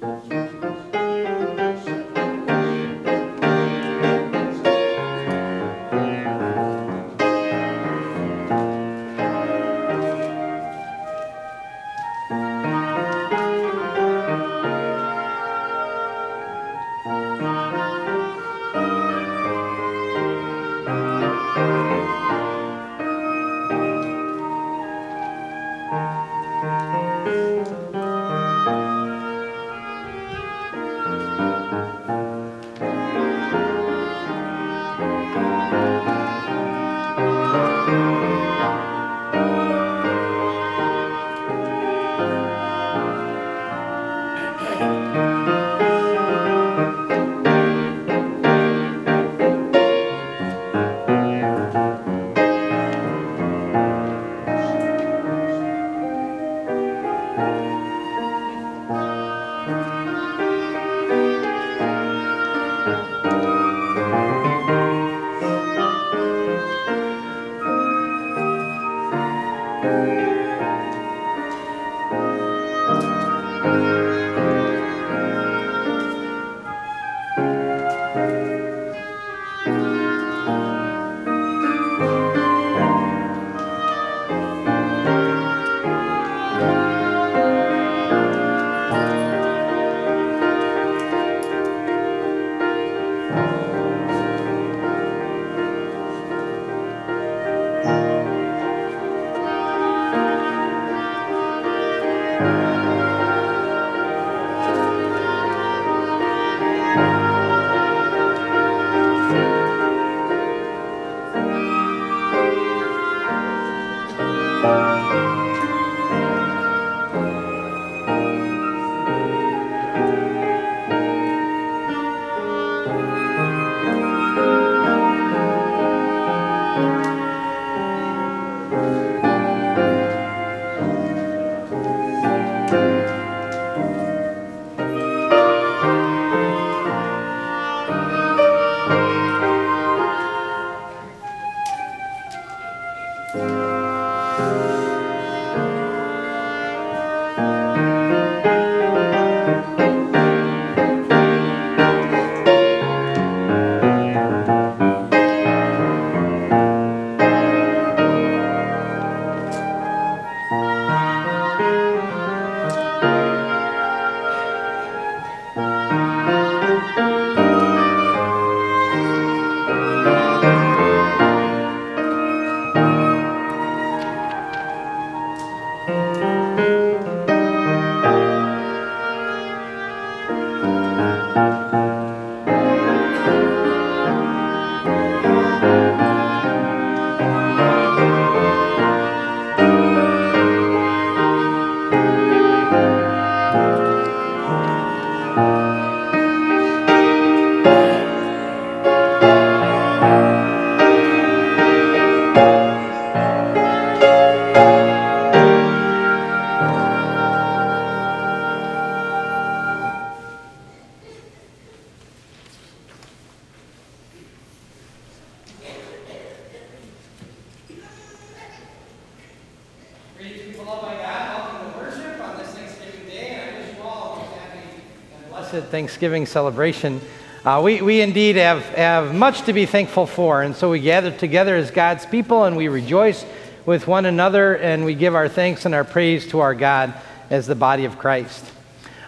了。Thanksgiving celebration. Uh, we, we indeed have, have much to be thankful for, and so we gather together as God's people and we rejoice with one another and we give our thanks and our praise to our God as the body of Christ.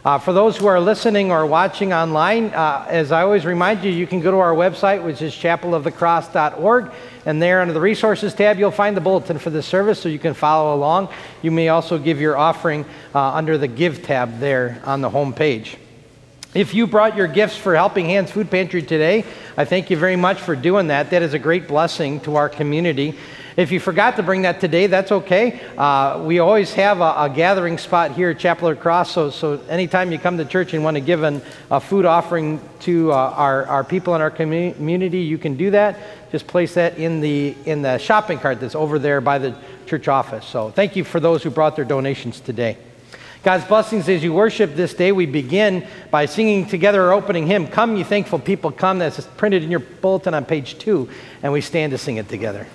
Uh, for those who are listening or watching online, uh, as I always remind you, you can go to our website, which is chapelofthecross.org, and there under the resources tab, you'll find the bulletin for the service so you can follow along. You may also give your offering uh, under the Give tab there on the home page. If you brought your gifts for Helping Hands Food Pantry today, I thank you very much for doing that. That is a great blessing to our community. If you forgot to bring that today, that's okay. Uh, we always have a, a, gathering spot here at Chapel of Cross, so, so anytime you come to church and want to give an, a food offering to uh, our, our people in our community, you can do that. Just place that in the, in the shopping cart that's over there by the church office. So thank you for those who brought their donations today. God's blessings as you worship this day. We begin by singing together our opening hymn, Come, You Thankful People, Come. That's printed in your bulletin on page two, and we stand to sing it together.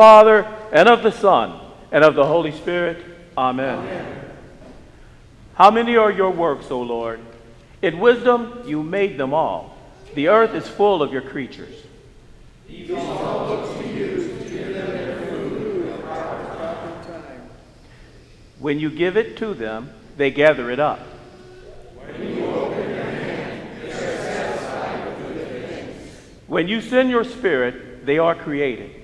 Father, and of the Son, and of the Holy Spirit. Amen. Amen. How many are your works, O Lord? In wisdom you made them all. The earth is full of your creatures. All to you to give them their food time. When you give it to them, they gather it up. When you open your hand, they are satisfied with things. When you send your spirit, they are created.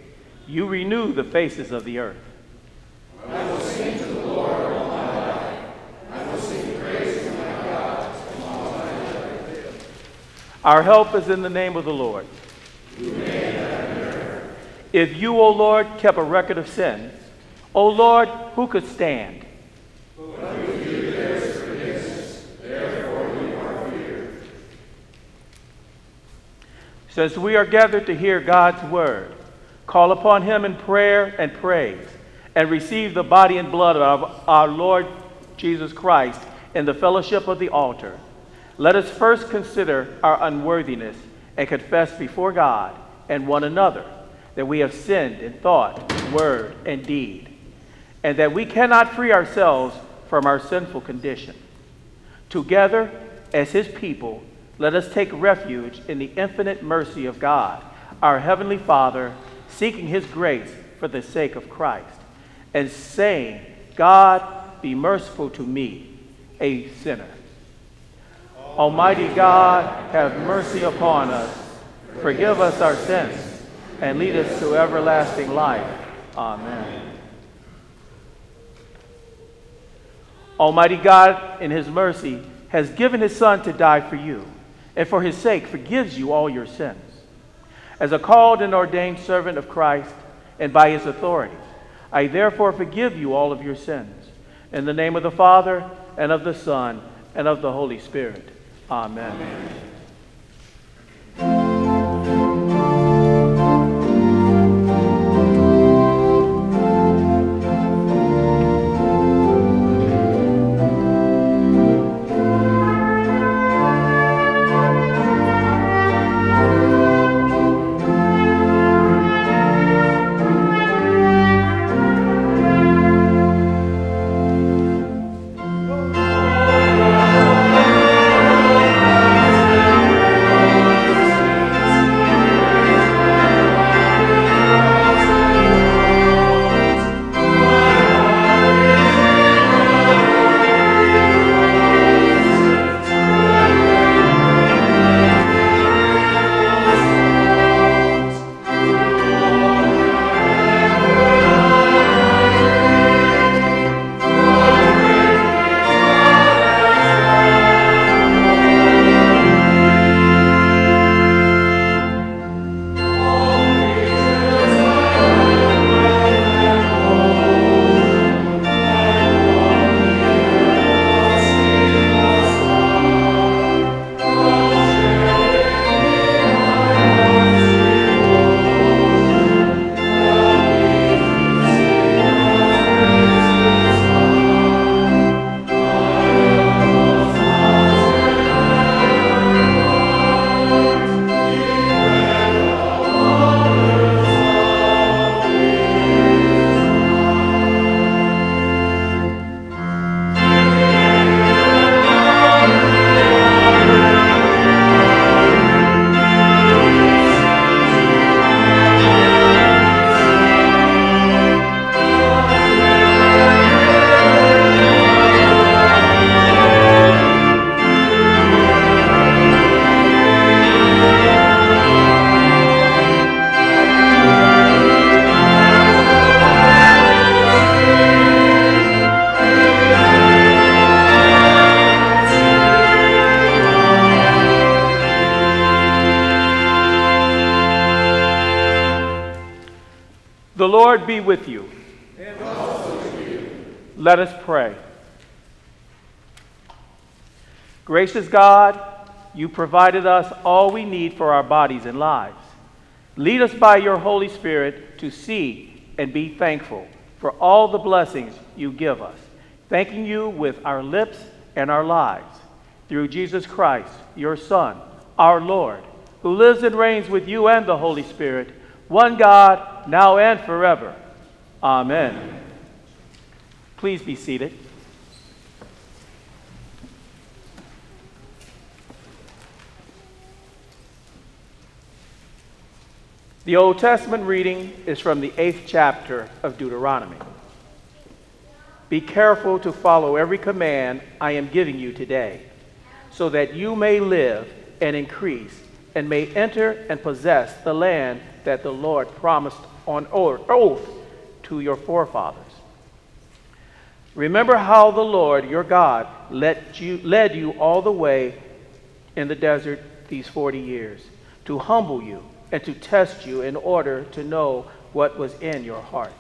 You renew the faces of the earth. I will sing to the Lord all my life. I will sing praise to my God all my. Our help is in the name of the Lord. If you, O Lord, kept a record of sin, O Lord, who could stand? Since we are gathered to hear God's word, Call upon him in prayer and praise, and receive the body and blood of our Lord Jesus Christ in the fellowship of the altar. Let us first consider our unworthiness and confess before God and one another that we have sinned in thought, word, and deed, and that we cannot free ourselves from our sinful condition. Together, as his people, let us take refuge in the infinite mercy of God, our Heavenly Father seeking his grace for the sake of Christ, and saying, God, be merciful to me, a sinner. Almighty God, have mercy upon us, forgive us our sins, and lead us to everlasting life. Amen. Almighty God, in his mercy, has given his Son to die for you, and for his sake forgives you all your sins. As a called and ordained servant of Christ and by his authority, I therefore forgive you all of your sins. In the name of the Father, and of the Son, and of the Holy Spirit. Amen. Amen. Gracious God, you provided us all we need for our bodies and lives. Lead us by your Holy Spirit to see and be thankful for all the blessings you give us, thanking you with our lips and our lives. Through Jesus Christ, your Son, our Lord, who lives and reigns with you and the Holy Spirit, one God, now and forever. Amen. Please be seated. The Old Testament reading is from the eighth chapter of Deuteronomy. Be careful to follow every command I am giving you today, so that you may live and increase and may enter and possess the land that the Lord promised on oath to your forefathers. Remember how the Lord your God led you, led you all the way in the desert these 40 years to humble you and to test you in order to know what was in your heart,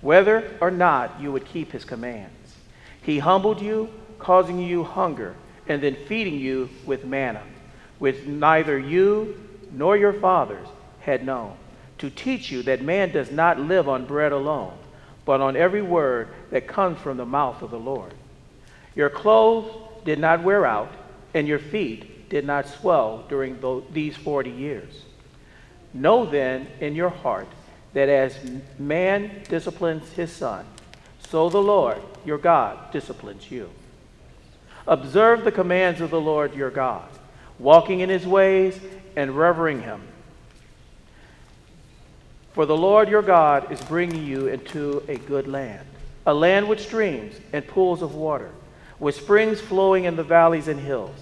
whether or not you would keep his commands. He humbled you, causing you hunger, and then feeding you with manna, which neither you nor your fathers had known, to teach you that man does not live on bread alone, but on every word that comes from the mouth of the Lord. Your clothes did not wear out, and your feet did not swell during these 40 years. Know then in your heart that as man disciplines his son, so the Lord your God disciplines you. Observe the commands of the Lord your God, walking in his ways and revering him. For the Lord your God is bringing you into a good land, a land with streams and pools of water, with springs flowing in the valleys and hills,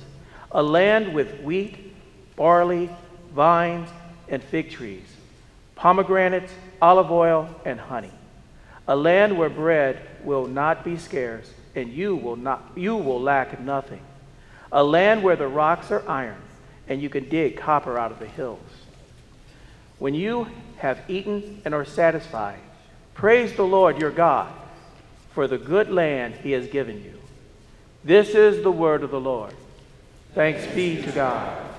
a land with wheat, barley, vines, and fig trees, pomegranates, olive oil, and honey. A land where bread will not be scarce, and you will, not, you will lack nothing. A land where the rocks are iron, and you can dig copper out of the hills. When you have eaten and are satisfied, praise the Lord your God for the good land he has given you. This is the word of the Lord. Thanks be to God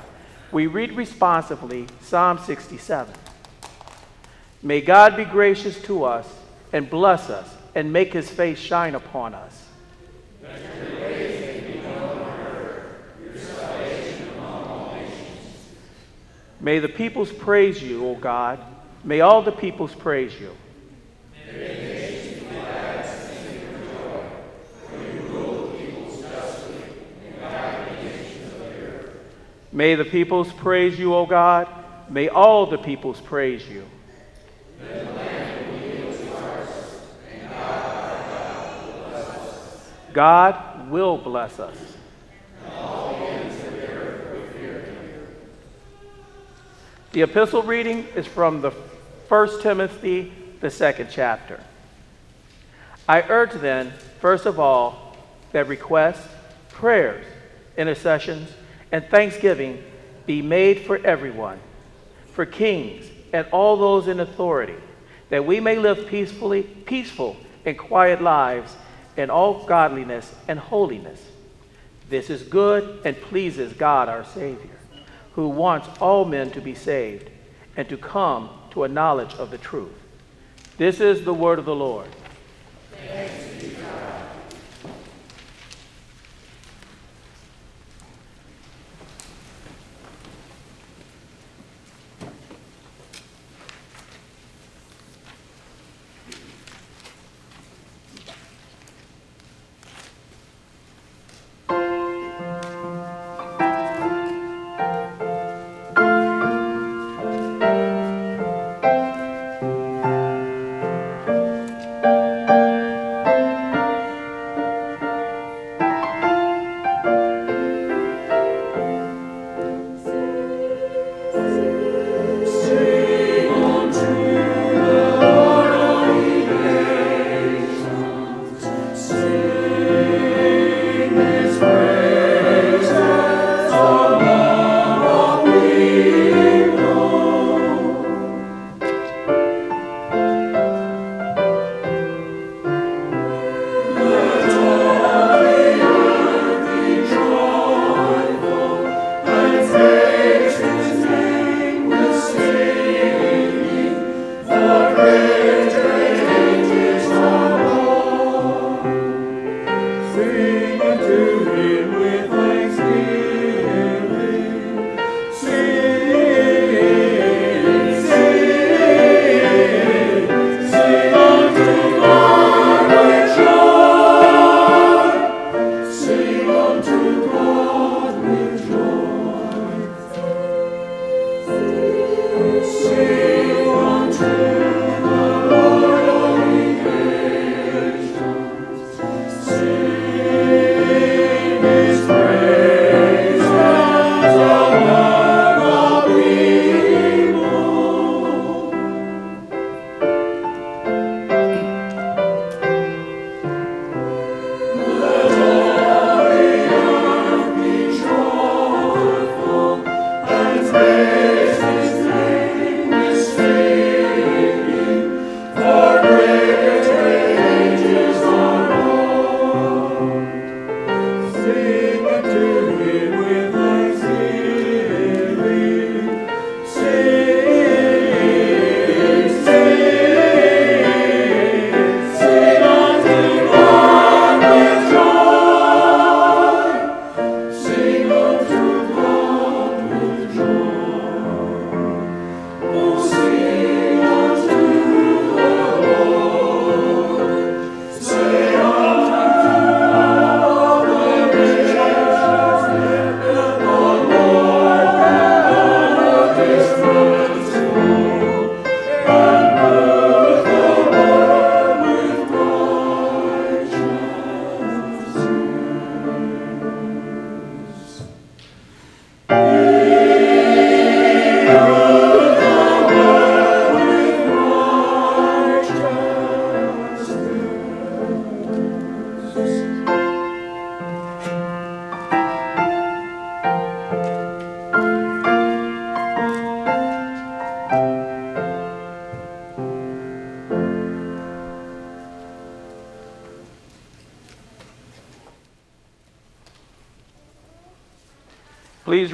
we read responsively Psalm 67. May God be gracious to us and bless us and make his face shine upon us. May the peoples praise you, O God. May all the peoples praise you. May the peoples praise you, O God. May all the peoples praise you. God will bless us. The epistle reading is from the 1 Timothy, the second chapter. I urge then, first of all, that requests, prayers, intercessions, and thanksgiving be made for everyone, for kings and all those in authority, that we may live peacefully, peaceful and quiet lives in all godliness and holiness. This is good and pleases God our Savior, who wants all men to be saved and to come to a knowledge of the truth. This is the word of the Lord.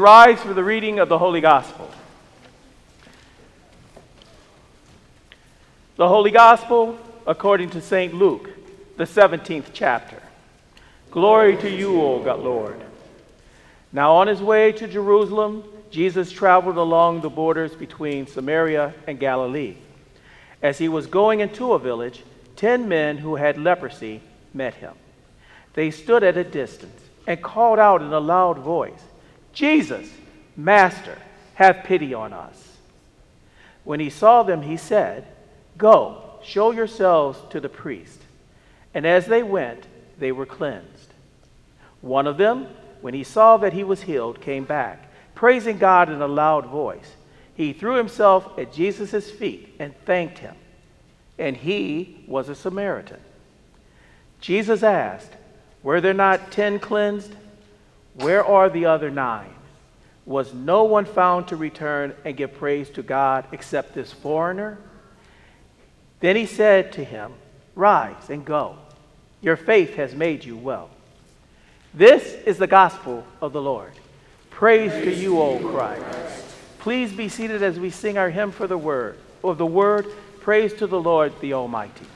Rise for the reading of the Holy Gospel. The Holy Gospel according to St. Luke, the 17th chapter. Glory to you, O God, Lord. Now, on his way to Jerusalem, Jesus traveled along the borders between Samaria and Galilee. As he was going into a village, ten men who had leprosy met him. They stood at a distance and called out in a loud voice, Jesus, Master, have pity on us. When he saw them, he said, Go, show yourselves to the priest. And as they went, they were cleansed. One of them, when he saw that he was healed, came back, praising God in a loud voice. He threw himself at Jesus' feet and thanked him. And he was a Samaritan. Jesus asked, Were there not ten cleansed? Where are the other nine? Was no one found to return and give praise to God except this foreigner? Then he said to him, Rise and go. Your faith has made you well. This is the gospel of the Lord. Praise, Praise to you, O Christ. Christ. Please be seated as we sing our hymn for the word. Of the word, praise to the Lord the Almighty.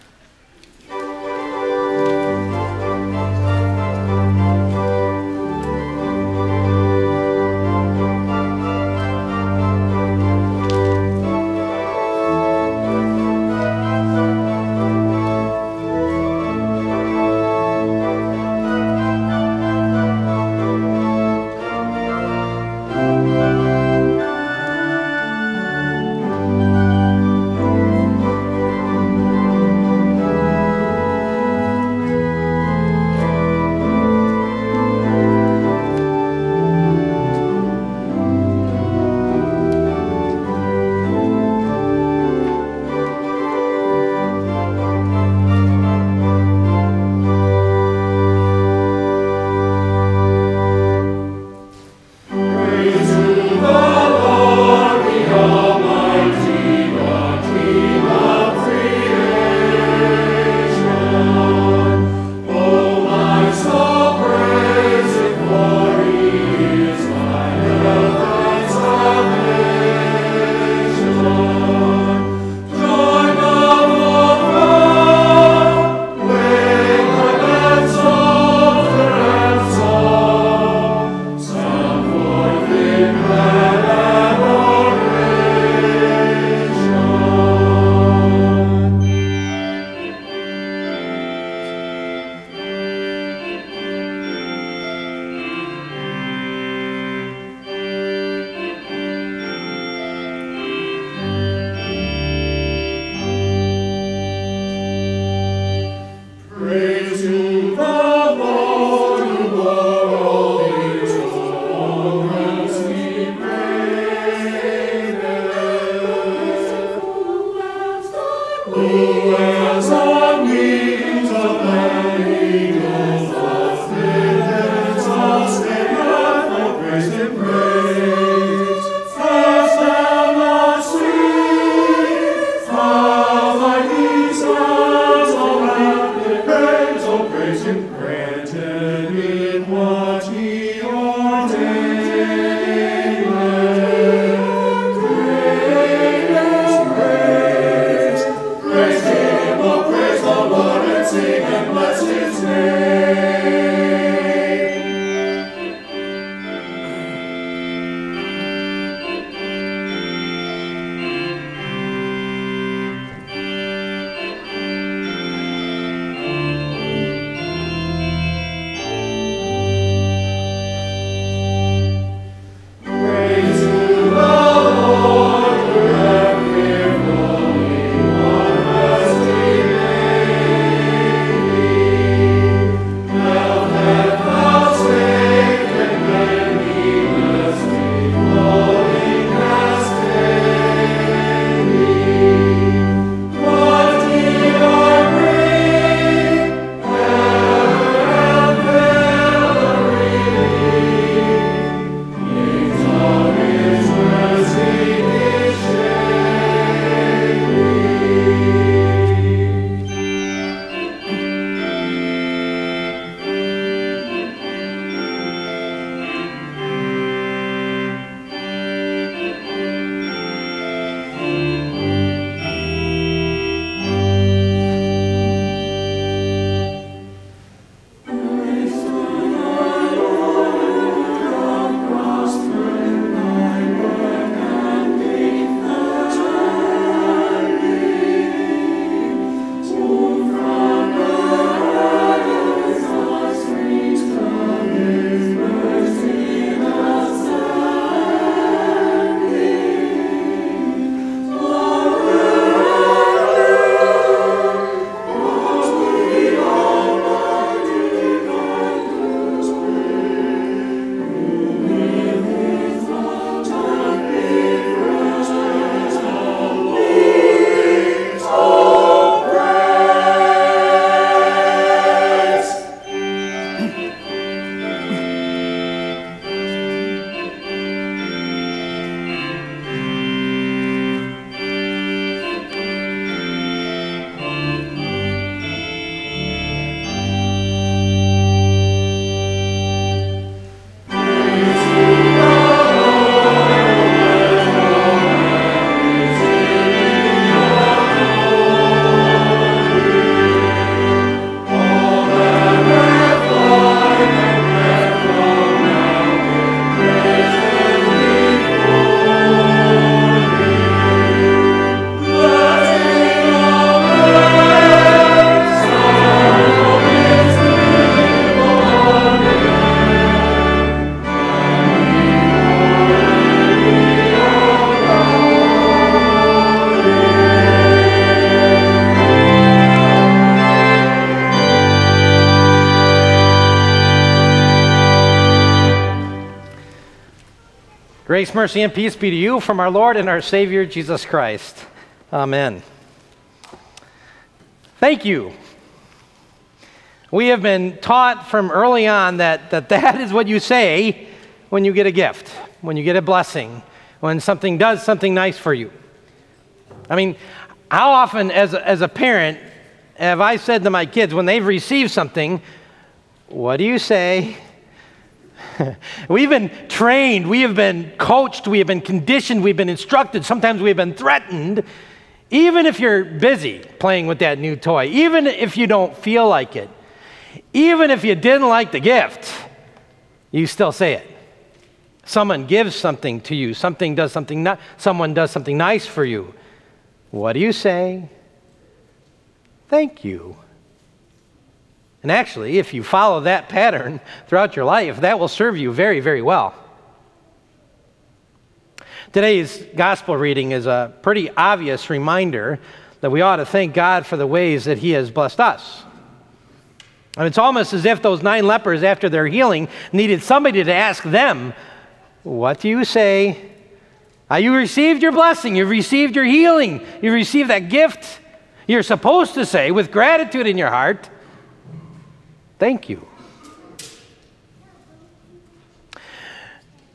Grace, mercy, and peace be to you from our Lord and our Savior, Jesus Christ. Amen. Thank you. We have been taught from early on that, that that is what you say when you get a gift, when you get a blessing, when something does something nice for you. I mean, how often as as a parent have I said to my kids when they've received something, what do you say? we've been trained, we have been coached, we have been conditioned, we've been instructed, sometimes we've been threatened. Even if you're busy playing with that new toy, even if you don't feel like it, even if you didn't like the gift, you still say it. Someone gives something to you, something does something someone does something nice for you. What do you say? Thank you. And actually, if you follow that pattern throughout your life, that will serve you very, very well. Today's gospel reading is a pretty obvious reminder that we ought to thank God for the ways that He has blessed us. And it's almost as if those nine lepers, after their healing, needed somebody to ask them, What do you say? Uh, you received your blessing, you've received your healing, you received that gift. You're supposed to say, with gratitude in your heart, Thank you.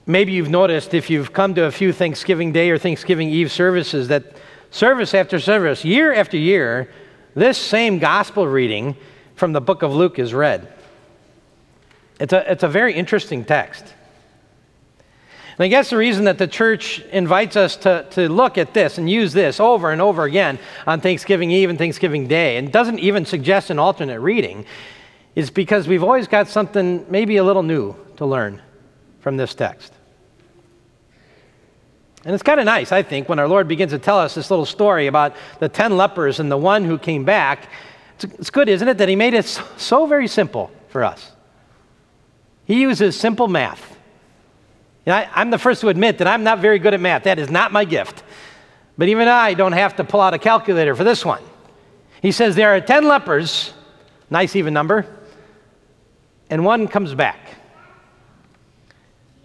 Maybe you've noticed if you've come to a few Thanksgiving Day or Thanksgiving Eve services that service after service, year after year, this same gospel reading from the book of Luke is read. It's a, it's a very interesting text. And I guess the reason that the church invites us to, to look at this and use this over and over again on Thanksgiving Eve and Thanksgiving Day, and doesn't even suggest an alternate reading, is because we've always got something maybe a little new to learn from this text. And it's kind of nice, I think, when our Lord begins to tell us this little story about the 10 lepers and the one who came back. It's, good, isn't it, that He made it so very simple for us. He uses simple math. I, I'm the first to admit that I'm not very good at math. That is not my gift. But even I don't have to pull out a calculator for this one. He says there are 10 lepers, nice even number, and one comes back.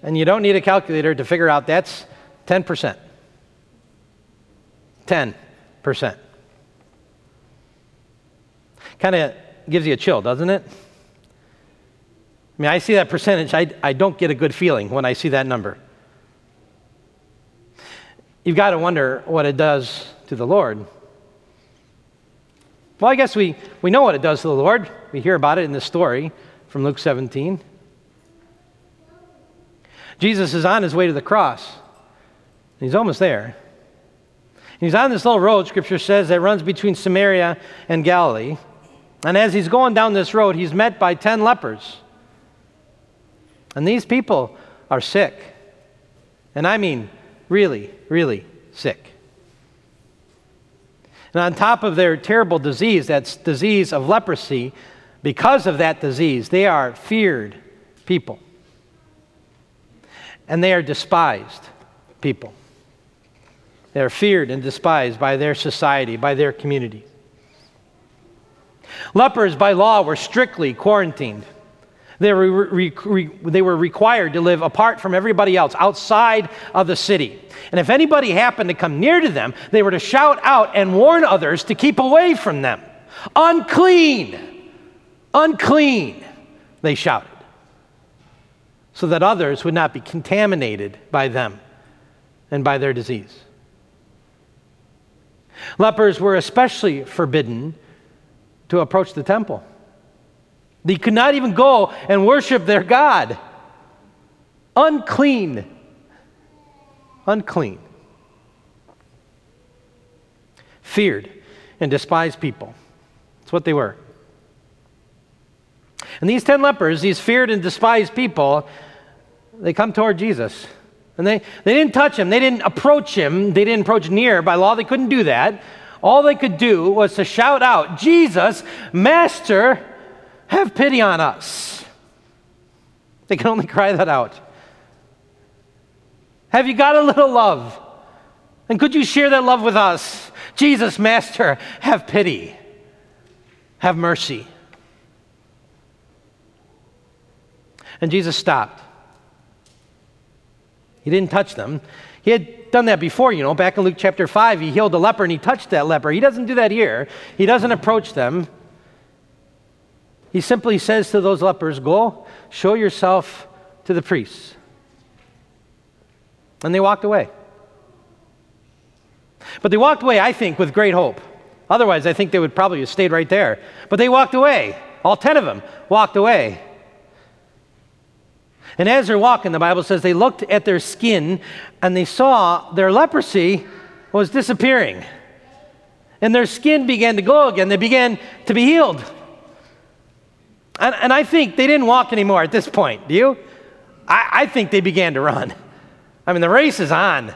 And you don't need a calculator to figure out that's 10%. 10%. Kind of gives you a chill, doesn't it? I mean, I see that percentage, I, I don't get a good feeling when I see that number. You've got to wonder what it does to the Lord. Well, I guess we, we know what it does to the Lord. We hear about it in this story from Luke 17. Jesus is on his way to the cross. He's almost there. He's on this little road, scripture says, that runs between Samaria and Galilee. And as he's going down this road, he's met by 10 lepers. And these people are sick. And I mean, really, really sick. And on top of their terrible disease, that's disease of leprosy, because of that disease, they are feared people. And they are despised people. They are feared and despised by their society, by their community. Lepers, by law, were strictly quarantined. They were, re- re- they were required to live apart from everybody else, outside of the city. And if anybody happened to come near to them, they were to shout out and warn others to keep away from them. Unclean! Unclean, they shouted, so that others would not be contaminated by them and by their disease. Lepers were especially forbidden to approach the temple. They could not even go and worship their God. Unclean. Unclean. Feared and despised people. That's what they were. And these 10 lepers, these feared and despised people, they come toward Jesus. And they, they didn't touch him, they didn't approach him, they didn't approach near. By law, they couldn't do that. All they could do was to shout out, Jesus, Master, have pity on us. They can only cry that out. Have you got a little love? And could you share that love with us? Jesus, Master, have pity. Have mercy. And Jesus stopped. He didn't touch them. He had done that before, you know, back in Luke chapter 5. He healed a leper and he touched that leper. He doesn't do that here. He doesn't approach them. He simply says to those lepers, Go, show yourself to the priests. And they walked away. But they walked away, I think, with great hope. Otherwise, I think they would probably have stayed right there. But they walked away. All 10 of them walked away. And as they're walking, the Bible says they looked at their skin and they saw their leprosy was disappearing. And their skin began to glow again. They began to be healed. And, and I think they didn't walk anymore at this point. Do you? I, I think they began to run. I mean, the race is on.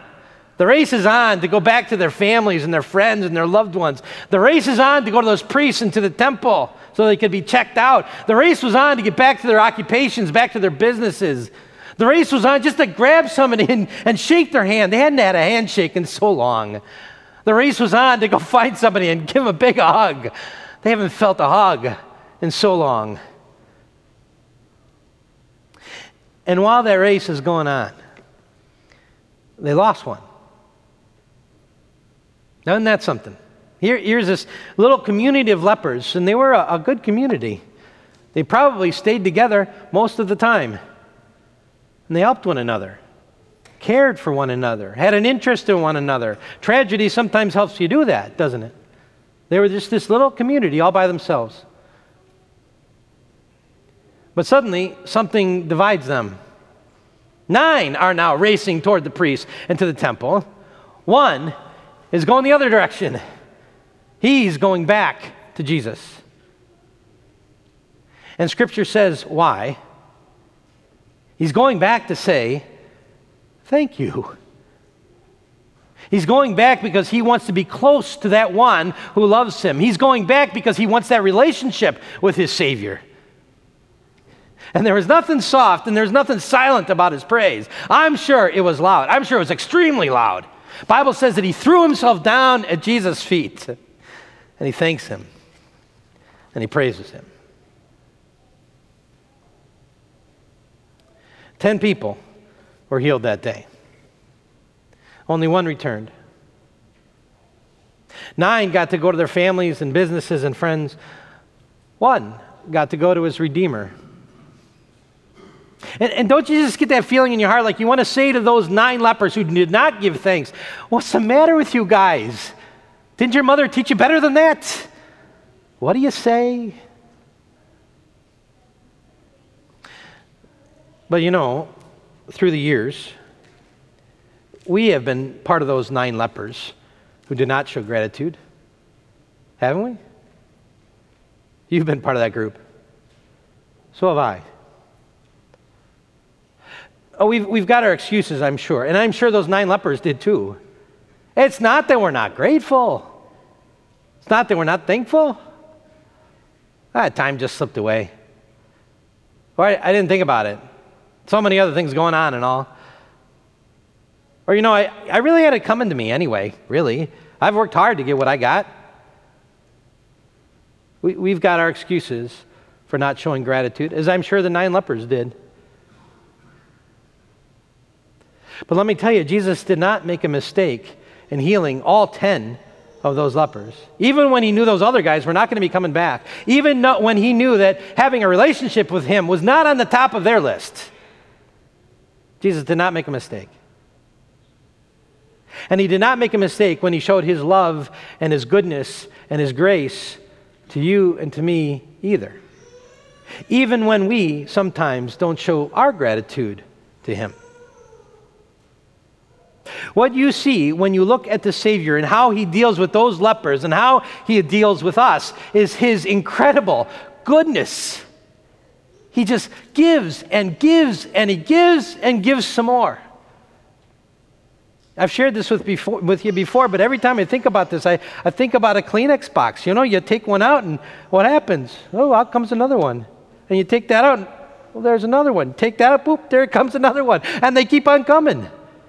The race is on to go back to their families and their friends and their loved ones. The race is on to go to those priests and to the temple so they could be checked out. The race was on to get back to their occupations, back to their businesses. The race was on just to grab somebody and, and shake their hand. They hadn't had a handshake in so long. The race was on to go find somebody and give them a big hug. They haven't felt a hug in so long. And while that race is going on, they lost one. Now, isn't that something? Here, here's this little community of lepers, and they were a, a good community. They probably stayed together most of the time. And they helped one another, cared for one another, had an interest in one another. Tragedy sometimes helps you do that, doesn't it? They were just this little community all by themselves. But suddenly, something divides them. Nine are now racing toward the priest and to the temple. One is going the other direction. He's going back to Jesus. And Scripture says why. He's going back to say, Thank you. He's going back because he wants to be close to that one who loves him. He's going back because he wants that relationship with his Savior. And there was nothing soft and there's nothing silent about his praise. I'm sure it was loud. I'm sure it was extremely loud. Bible says that he threw himself down at Jesus' feet and he thanks him and he praises him. Ten people were healed that day. Only one returned. Nine got to go to their families and businesses and friends. One got to go to his Redeemer. And, and, don't you just get that feeling in your heart like you want to say to those nine lepers who did not give thanks, What's the matter with you guys? Didn't your mother teach you better than that? What do you say? But you know, through the years, we have been part of those nine lepers who did not show gratitude, haven't we? You've been part of that group. So have I. Oh, we've, we've got our excuses, I'm sure. And I'm sure those nine lepers did too. It's not that we're not grateful, it's not that we're not thankful. Ah, time just slipped away. Or I, I didn't think about it. So many other things going on and all. Or, you know, I, I really had it coming to me anyway, really. I've worked hard to get what I got. We, we've got our excuses for not showing gratitude, as I'm sure the nine lepers did. But let me tell you, Jesus did not make a mistake in healing all 10 of those lepers. Even when he knew those other guys were not going to be coming back. Even when he knew that having a relationship with him was not on the top of their list. Jesus did not make a mistake. And he did not make a mistake when he showed his love and his goodness and his grace to you and to me either. Even when we sometimes don't show our gratitude to him. What you see when you look at the Savior and how he deals with those lepers and how he deals with us is his incredible goodness. He just gives and gives and he gives and gives some more. I've shared this with, before, with you before, but every time I think about this, I, I think about a Kleenex box. You know, you take one out, and what happens? Oh, out comes another one. And you take that out, and, well, there's another one. Take that out, boop, there comes another one. And they keep on coming.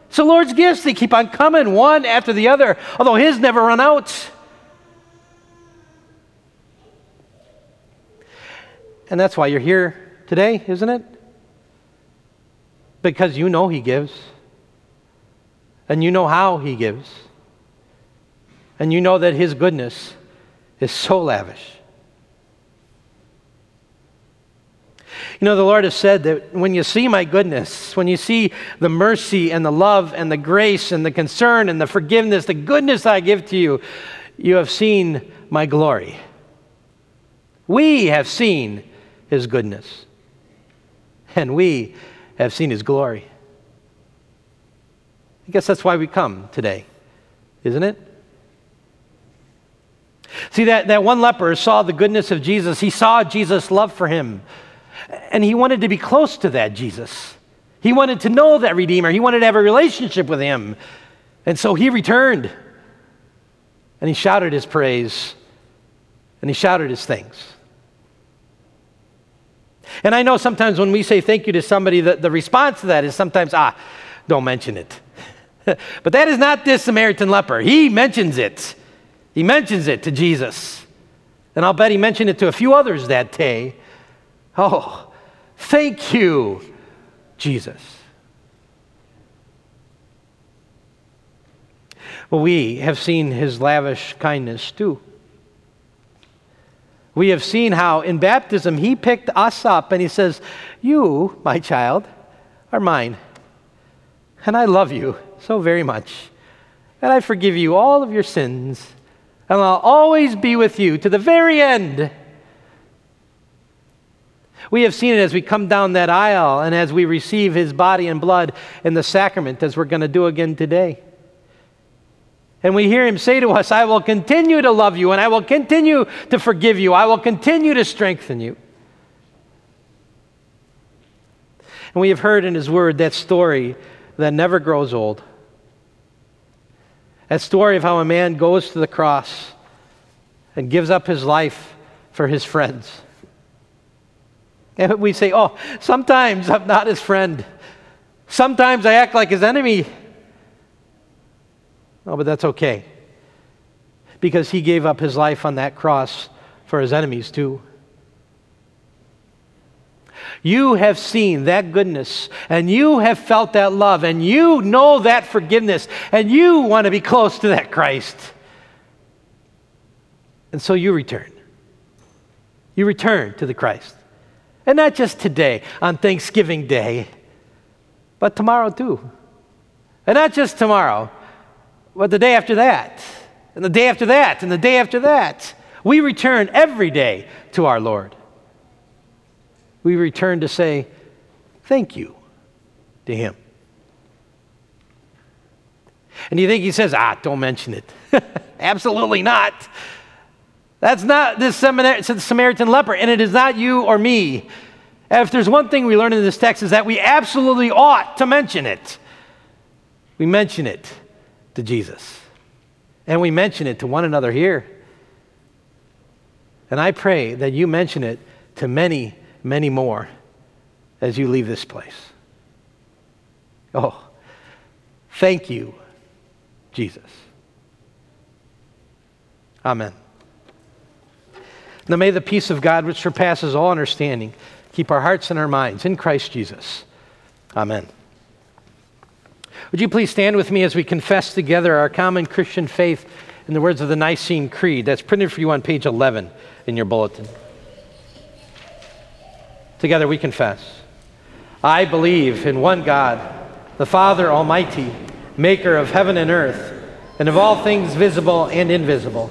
It's the Lord's gifts. They keep on coming one after the other, although His never run out. And that's why you're here today, isn't it? Because you know He gives. And you know how He gives. And you know that His goodness is so lavish. You know, the Lord has said that when you see my goodness, when you see the mercy and the love and the grace and the concern and the forgiveness, the goodness I give to you, you have seen my glory. We have seen his goodness, and we have seen his glory. I guess that's why we come today, isn't it? See, that, that one leper saw the goodness of Jesus. He saw Jesus' love for him. And he wanted to be close to that Jesus. He wanted to know that Redeemer. He wanted to have a relationship with him. And so he returned. And he shouted his praise. And he shouted his thanks. And I know sometimes when we say thank you to somebody, the, the response to that is sometimes, ah, don't mention it. but that is not this Samaritan leper. He mentions it. He mentions it to Jesus. And I'll bet he mentioned it to a few others that day. Oh, thank you, Jesus. Well, we have seen his lavish kindness too. We have seen how in baptism he picked us up and he says, You, my child, are mine. And I love you so very much. And I forgive you all of your sins. And I'll always be with you to the very end. We have seen it as we come down that aisle and as we receive his body and blood in the sacrament, as we're going to do again today. And we hear him say to us, I will continue to love you and I will continue to forgive you. I will continue to strengthen you. And we have heard in his word that story that never grows old. That story of how a man goes to the cross and gives up his life for his friends. And we say, oh, sometimes I'm not his friend. Sometimes I act like his enemy. Oh, but that's okay. Because he gave up his life on that cross for his enemies too. You have seen that goodness, and you have felt that love, and you know that forgiveness, and you want to be close to that Christ. And so you return. You return to the Christ. And not just today, on Thanksgiving Day, but tomorrow too. And not just tomorrow, but the day after that, and the day after that, and the day after that. We return every day to our Lord. We return to say, Thank you to Him. And you think He says, Ah, don't mention it? Absolutely not. That's not this Samaritan leper, and it is not you or me. If there's one thing we learn in this text is that we absolutely ought to mention it. We mention it to Jesus. And we mention it to one another here. And I pray that you mention it to many, many more as you leave this place. Oh, thank you, Jesus. Amen. Now may the peace of God, which surpasses all understanding, keep our hearts and our minds in Christ Jesus. Amen. Would you please stand with me as we confess together our common Christian faith in the words of the Nicene Creed? That's printed for you on page 11 in your bulletin. Together we confess I believe in one God, the Father Almighty, maker of heaven and earth, and of all things visible and invisible,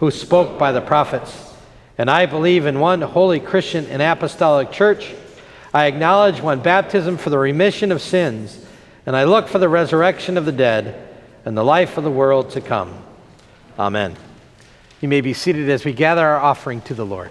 who spoke by the prophets. And I believe in one holy Christian and apostolic church. I acknowledge one baptism for the remission of sins, and I look for the resurrection of the dead and the life of the world to come. Amen. You may be seated as we gather our offering to the Lord.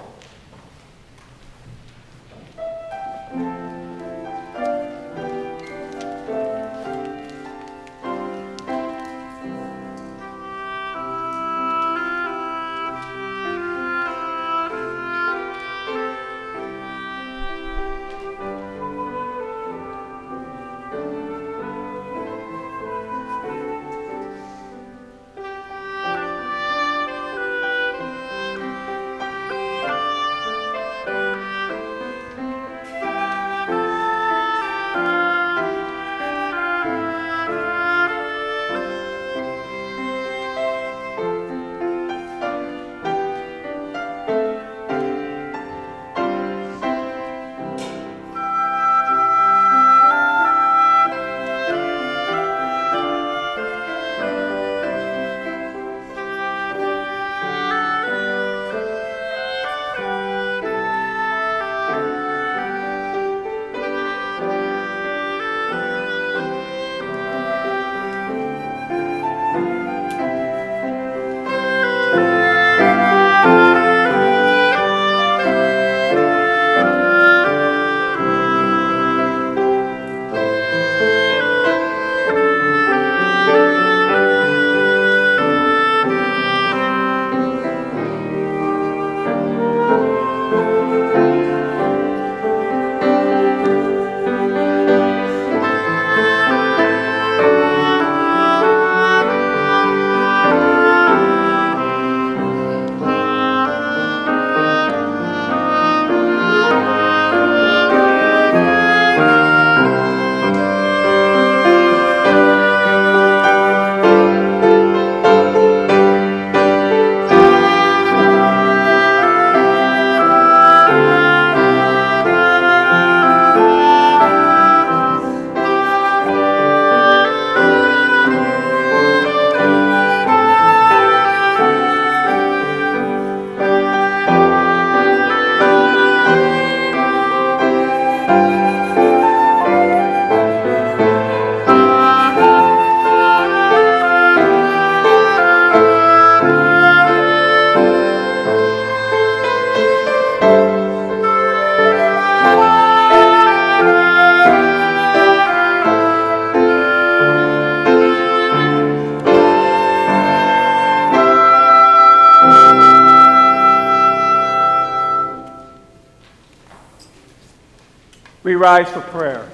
Rise for prayer.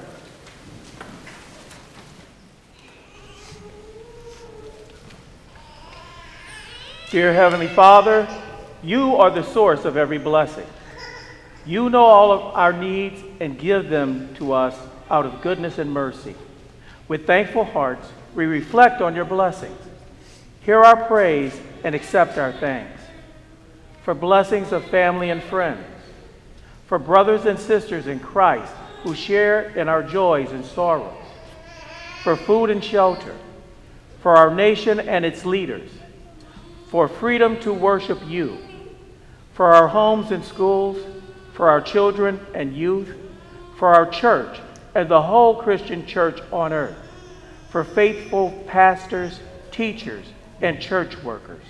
Dear Heavenly Father, you are the source of every blessing. You know all of our needs and give them to us out of goodness and mercy. With thankful hearts, we reflect on your blessings. Hear our praise and accept our thanks. For blessings of family and friends, for brothers and sisters in Christ who share in our joys and sorrows, for food and shelter, for our nation and its leaders, for freedom to worship you, for our homes and schools, for our children and youth, for our church and the whole Christian church on earth, for faithful pastors, teachers, and church workers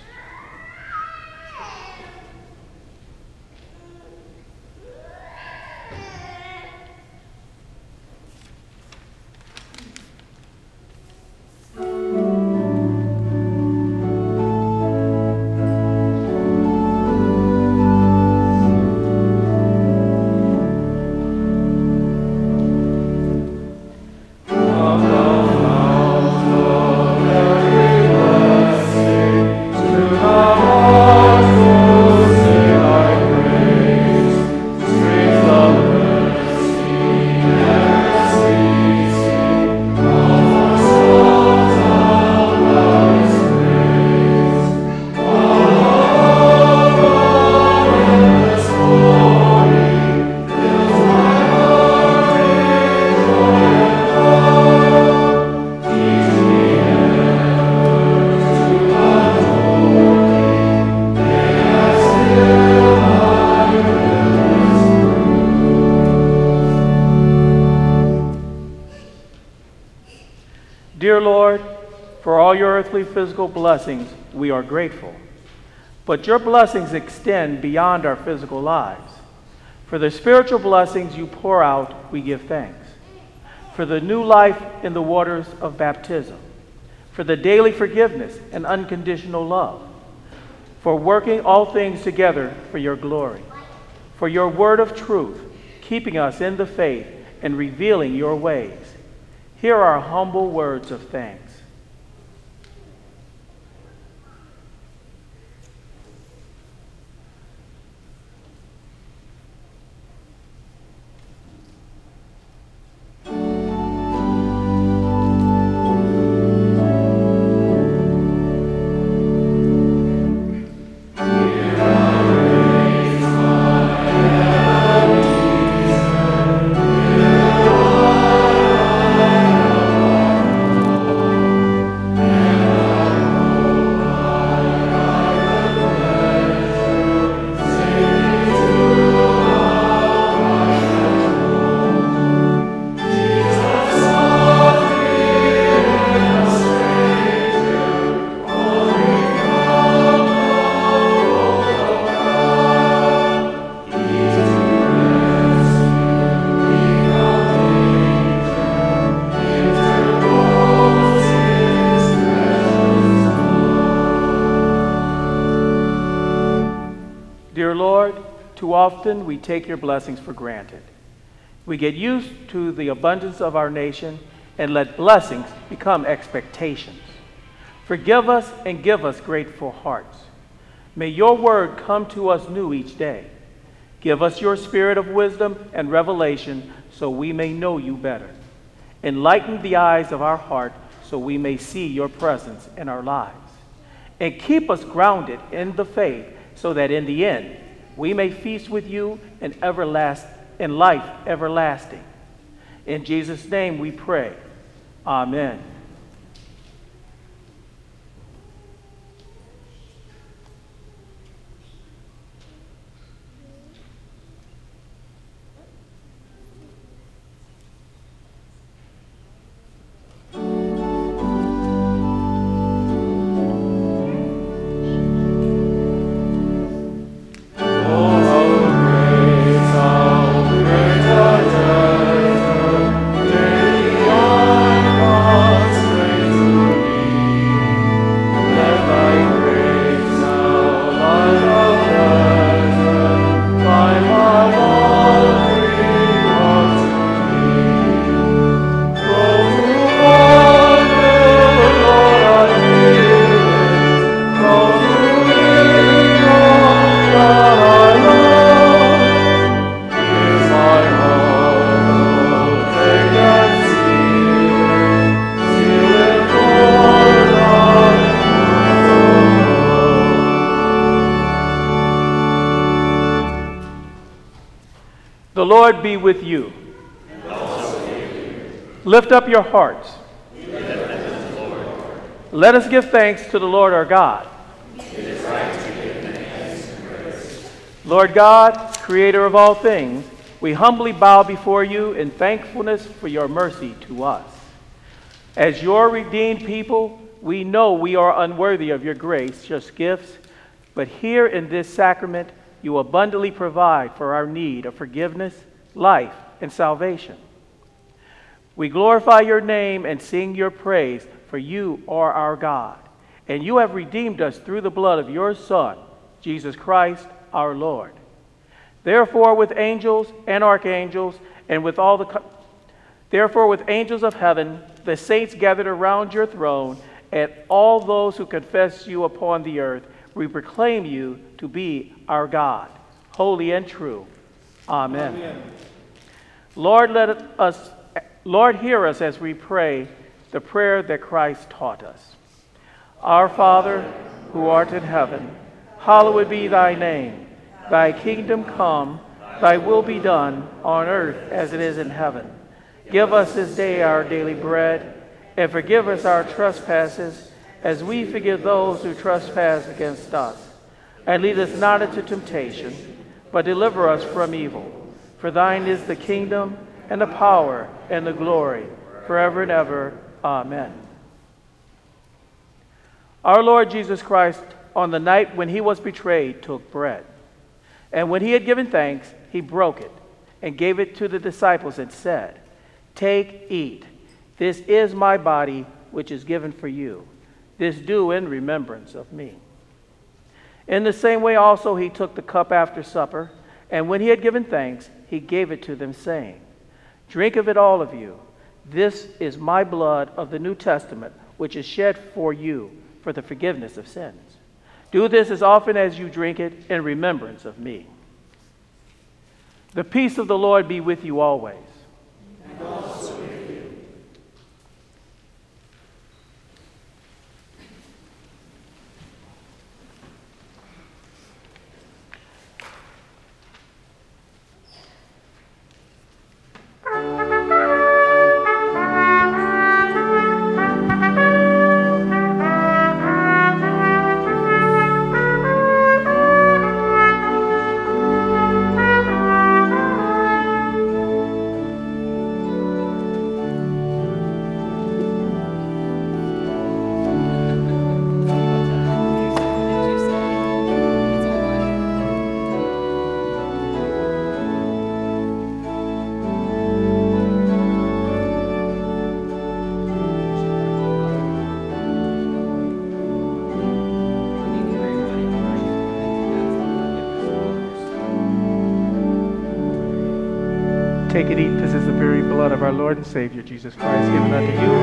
earthly physical blessings, we are grateful. But your blessings extend beyond our physical lives. For the spiritual blessings you pour out, we give thanks. For the new life in the waters of baptism, for the daily forgiveness and unconditional love, for working all things together for your glory, for your word of truth, keeping us in the faith and revealing your ways. Hear our humble words of thanks. Often we take your blessings for granted. We get used to the abundance of our nation and let blessings become expectations. Forgive us and give us grateful hearts. May your word come to us new each day. Give us your spirit of wisdom and revelation so we may know you better. Enlighten the eyes of our heart so we may see your presence in our lives. And keep us grounded in the faith so that in the end we may feast with you in everlast in life everlasting. In Jesus' name we pray. Amen. Lord be with you. Lift up your hearts. Let us give thanks to the Lord our God. Lord God, creator of all things, we humbly bow before you in thankfulness for your mercy to us. As your redeemed people, we know we are unworthy of your gracious gifts, but here in this sacrament, you abundantly provide for our need of forgiveness, life, and salvation. We glorify your name and sing your praise, for you are our God, and you have redeemed us through the blood of your Son, Jesus Christ our Lord. Therefore, with angels and archangels, and with all the co- therefore with angels of heaven, the saints gathered around your throne, and all those who confess you upon the earth, we proclaim you to be our God, holy and true. Amen. Amen. Lord, let us, Lord, hear us as we pray the prayer that Christ taught us. Our Father, who art in heaven, hallowed be thy name. Thy kingdom come, thy will be done on earth as it is in heaven. Give us this day our daily bread, and forgive us our trespasses as we forgive those who trespass against us. And lead us not into temptation, but deliver us from evil. For thine is the kingdom, and the power, and the glory, forever and ever. Amen. Our Lord Jesus Christ, on the night when he was betrayed, took bread. And when he had given thanks, he broke it and gave it to the disciples and said, Take, eat. This is my body, which is given for you. This do in remembrance of me. In the same way, also, he took the cup after supper, and when he had given thanks, he gave it to them, saying, Drink of it, all of you. This is my blood of the New Testament, which is shed for you for the forgiveness of sins. Do this as often as you drink it in remembrance of me. The peace of the Lord be with you always. Savior, Jesus Christ, given unto you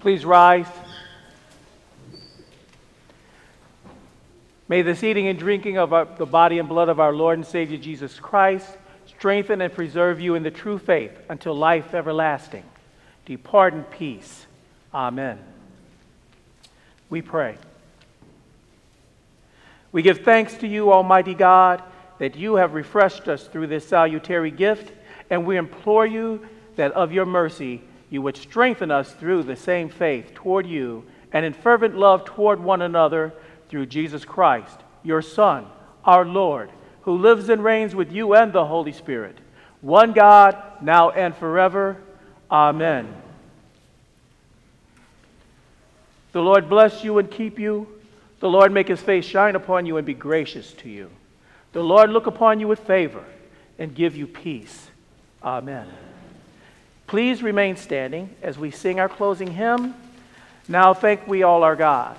Please rise. May this eating and drinking of our, the body and blood of our Lord and Savior Jesus Christ strengthen and preserve you in the true faith until life everlasting. Depart in peace. Amen. We pray. We give thanks to you, Almighty God, that you have refreshed us through this salutary gift, and we implore you that of your mercy you would strengthen us through the same faith toward you and in fervent love toward one another through Jesus Christ, your Son, our Lord, who lives and reigns with you and the Holy Spirit, one God, now and forever. Amen. The Lord bless you and keep you. The Lord make his face shine upon you and be gracious to you. The Lord look upon you with favor and give you peace. Amen. Please remain standing as we sing our closing hymn. Now thank we all our God.